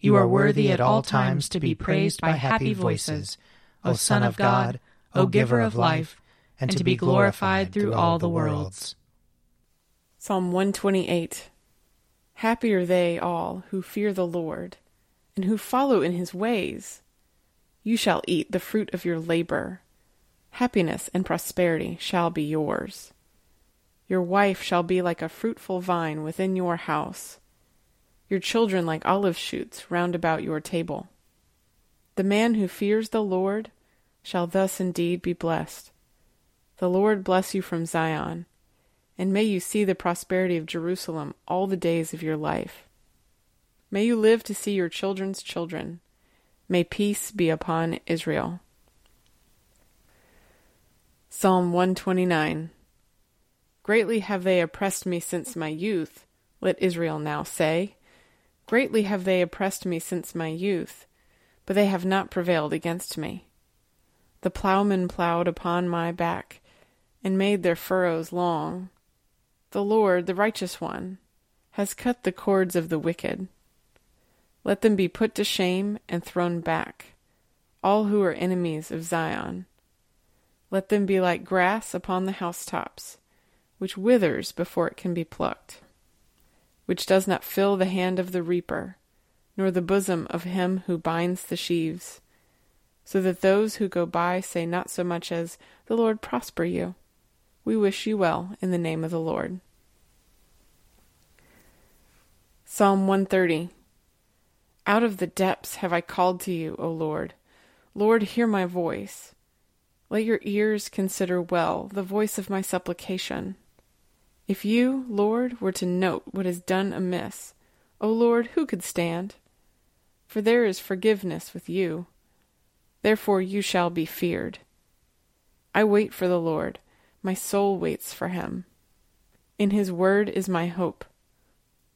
You are worthy at all times to be praised by happy voices, O Son of God, O Giver of life, and to be glorified through all the worlds. Psalm 128 Happy are they all who fear the Lord, and who follow in his ways. You shall eat the fruit of your labor Happiness and prosperity shall be yours. Your wife shall be like a fruitful vine within your house, your children like olive shoots round about your table. The man who fears the Lord shall thus indeed be blessed. The Lord bless you from Zion, and may you see the prosperity of Jerusalem all the days of your life. May you live to see your children's children. May peace be upon Israel. Psalm 129 Greatly have they oppressed me since my youth, let Israel now say. Greatly have they oppressed me since my youth, but they have not prevailed against me. The ploughmen ploughed upon my back, and made their furrows long. The Lord, the righteous one, has cut the cords of the wicked. Let them be put to shame and thrown back, all who are enemies of Zion. Let them be like grass upon the housetops, which withers before it can be plucked, which does not fill the hand of the reaper, nor the bosom of him who binds the sheaves, so that those who go by say not so much as, The Lord prosper you. We wish you well in the name of the Lord. Psalm 130 Out of the depths have I called to you, O Lord. Lord, hear my voice. Let your ears consider well the voice of my supplication. If you, Lord, were to note what is done amiss, O Lord, who could stand? For there is forgiveness with you. Therefore you shall be feared. I wait for the Lord, my soul waits for him. In his word is my hope.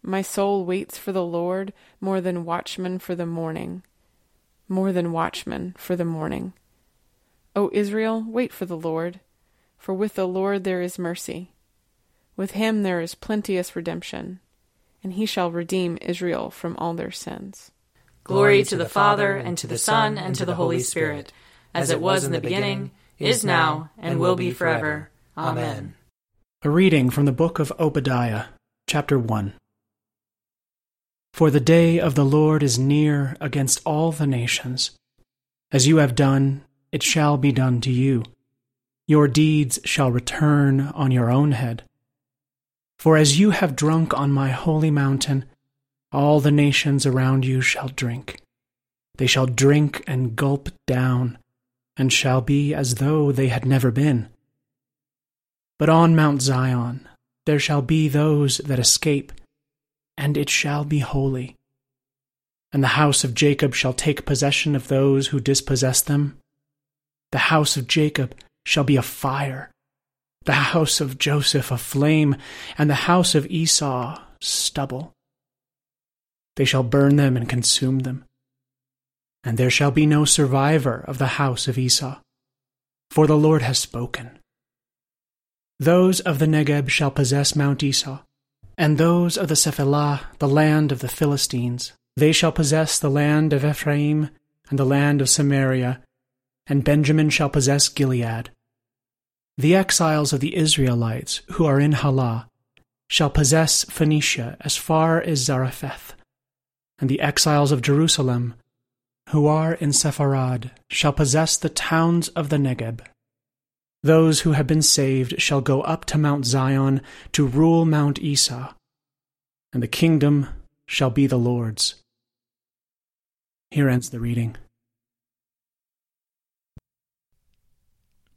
My soul waits for the Lord more than watchmen for the morning, more than watchmen for the morning. O Israel, wait for the Lord, for with the Lord there is mercy. With him there is plenteous redemption, and he shall redeem Israel from all their sins. Glory to the Father, and to the Son, and to the Holy Spirit, as it was in the beginning, is now, and will be forever. Amen. A reading from the book of Obadiah, chapter 1. For the day of the Lord is near against all the nations. As you have done, it shall be done to you. Your deeds shall return on your own head. For as you have drunk on my holy mountain, all the nations around you shall drink. They shall drink and gulp down, and shall be as though they had never been. But on Mount Zion there shall be those that escape, and it shall be holy. And the house of Jacob shall take possession of those who dispossess them, the house of Jacob shall be a fire, the house of Joseph a flame, and the house of Esau stubble. They shall burn them and consume them. and there shall be no survivor of the house of Esau. For the Lord has spoken. Those of the Negeb shall possess Mount Esau, and those of the Shephelah the land of the Philistines. They shall possess the land of Ephraim and the land of Samaria, and Benjamin shall possess Gilead. The exiles of the Israelites who are in Halah shall possess Phoenicia as far as Zarephath, and the exiles of Jerusalem who are in Sepharad shall possess the towns of the Negeb. Those who have been saved shall go up to Mount Zion to rule Mount Esau, and the kingdom shall be the Lord's. Here ends the reading.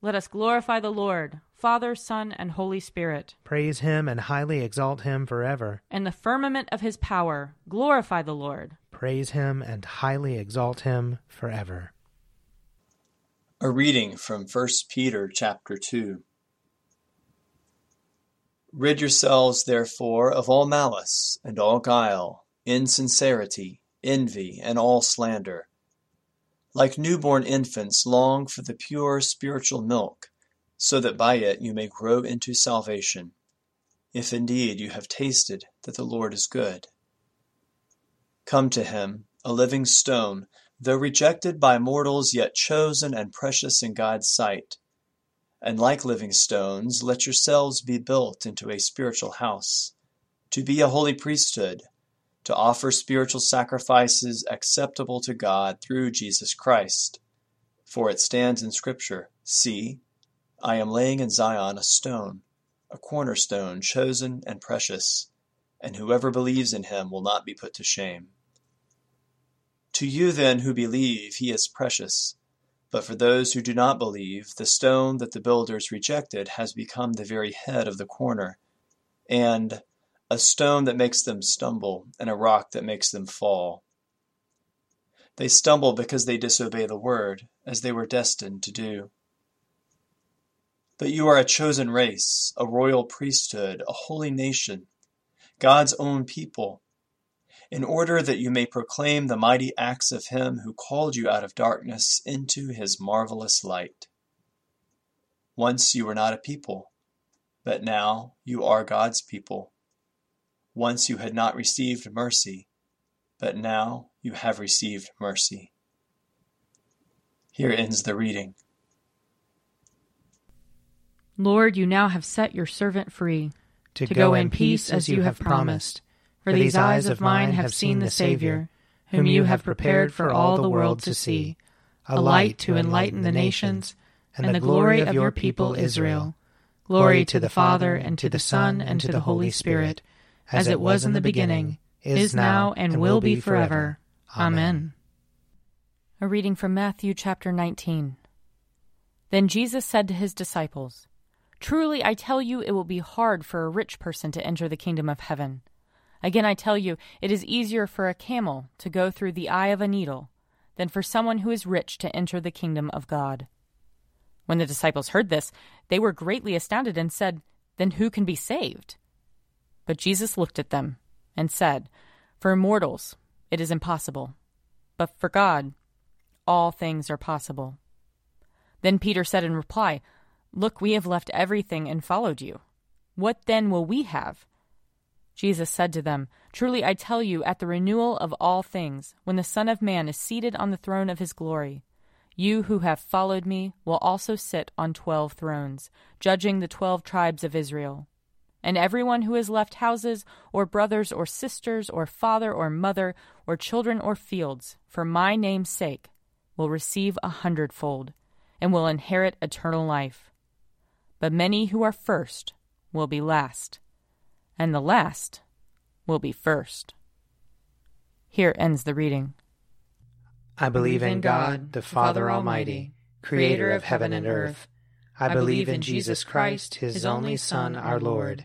Let us glorify the Lord, Father, Son, and Holy Spirit. Praise him and highly exalt him forever. In the firmament of his power, glorify the Lord. Praise him and highly exalt him forever. A reading from 1 Peter chapter 2. Rid yourselves therefore of all malice and all guile, insincerity, envy, and all slander. Like newborn infants, long for the pure spiritual milk, so that by it you may grow into salvation, if indeed you have tasted that the Lord is good. Come to him, a living stone, though rejected by mortals, yet chosen and precious in God's sight. And like living stones, let yourselves be built into a spiritual house, to be a holy priesthood, to offer spiritual sacrifices acceptable to God through Jesus Christ. For it stands in Scripture See, I am laying in Zion a stone, a cornerstone, chosen and precious, and whoever believes in him will not be put to shame. To you then who believe, he is precious. But for those who do not believe, the stone that the builders rejected has become the very head of the corner, and a stone that makes them stumble, and a rock that makes them fall. They stumble because they disobey the word, as they were destined to do. But you are a chosen race, a royal priesthood, a holy nation, God's own people, in order that you may proclaim the mighty acts of him who called you out of darkness into his marvelous light. Once you were not a people, but now you are God's people. Once you had not received mercy, but now you have received mercy. Here ends the reading. Lord, you now have set your servant free To, go, in peace as you have promised. For these eyes of mine have seen the Savior, whom you have prepared for all the world to see, a light to enlighten the nations, and the glory of your people Israel. Glory to the Father, and to the Son, and to the Holy Spirit, as it was in the beginning, is now, and will be forever. Amen. A reading from Matthew chapter 19. Then Jesus said to his disciples, Truly I tell you, it will be hard for a rich person to enter the kingdom of heaven. Again I tell you, it is easier for a camel to go through the eye of a needle than for someone who is rich to enter the kingdom of God. When the disciples heard this, they were greatly astounded and said, Then who can be saved? But Jesus looked at them and said, For mortals it is impossible, but for God all things are possible. Then Peter said in reply, Look, we have left everything and followed you. What then will we have? Jesus said to them, Truly I tell you, at the renewal of all things, when the Son of Man is seated on the throne of his glory, you who have followed me will also sit on twelve thrones, judging the twelve tribes of Israel. And everyone who has left houses, or brothers, or sisters, or father, or mother, or children, or fields, for my name's sake, will receive a hundredfold, and will inherit eternal life. But many who are first will be last, and the last will be first. Here ends the reading. I believe in God, the Father Almighty, creator of heaven and earth. I believe in Jesus Christ, his only Son, our Lord.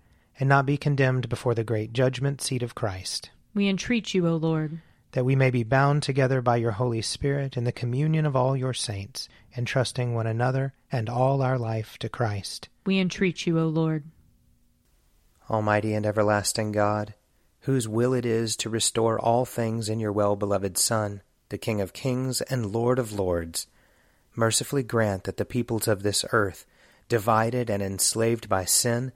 and not be condemned before the great judgment seat of Christ. We entreat you, O Lord. That we may be bound together by your Holy Spirit in the communion of all your saints, entrusting one another and all our life to Christ. We entreat you, O Lord. Almighty and everlasting God, whose will it is to restore all things in your well beloved Son, the King of kings and Lord of lords, mercifully grant that the peoples of this earth, divided and enslaved by sin,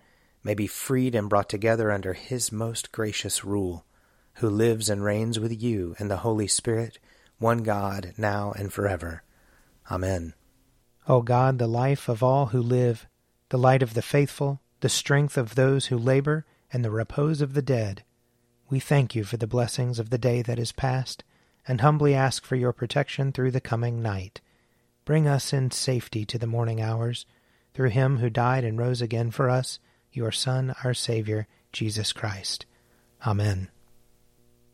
may be freed and brought together under his most gracious rule, who lives and reigns with you in the Holy Spirit, one God, now and forever. Amen. O God, the life of all who live, the light of the faithful, the strength of those who labor, and the repose of the dead, we thank you for the blessings of the day that is past, and humbly ask for your protection through the coming night. Bring us in safety to the morning hours, through him who died and rose again for us, your Son, our Savior, Jesus Christ. Amen.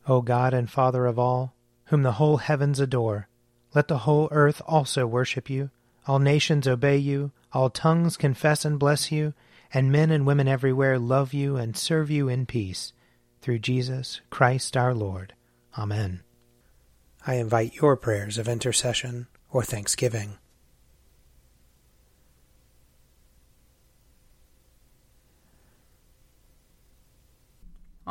O God and Father of all, whom the whole heavens adore, let the whole earth also worship you, all nations obey you, all tongues confess and bless you, and men and women everywhere love you and serve you in peace. Through Jesus Christ our Lord. Amen. I invite your prayers of intercession or thanksgiving.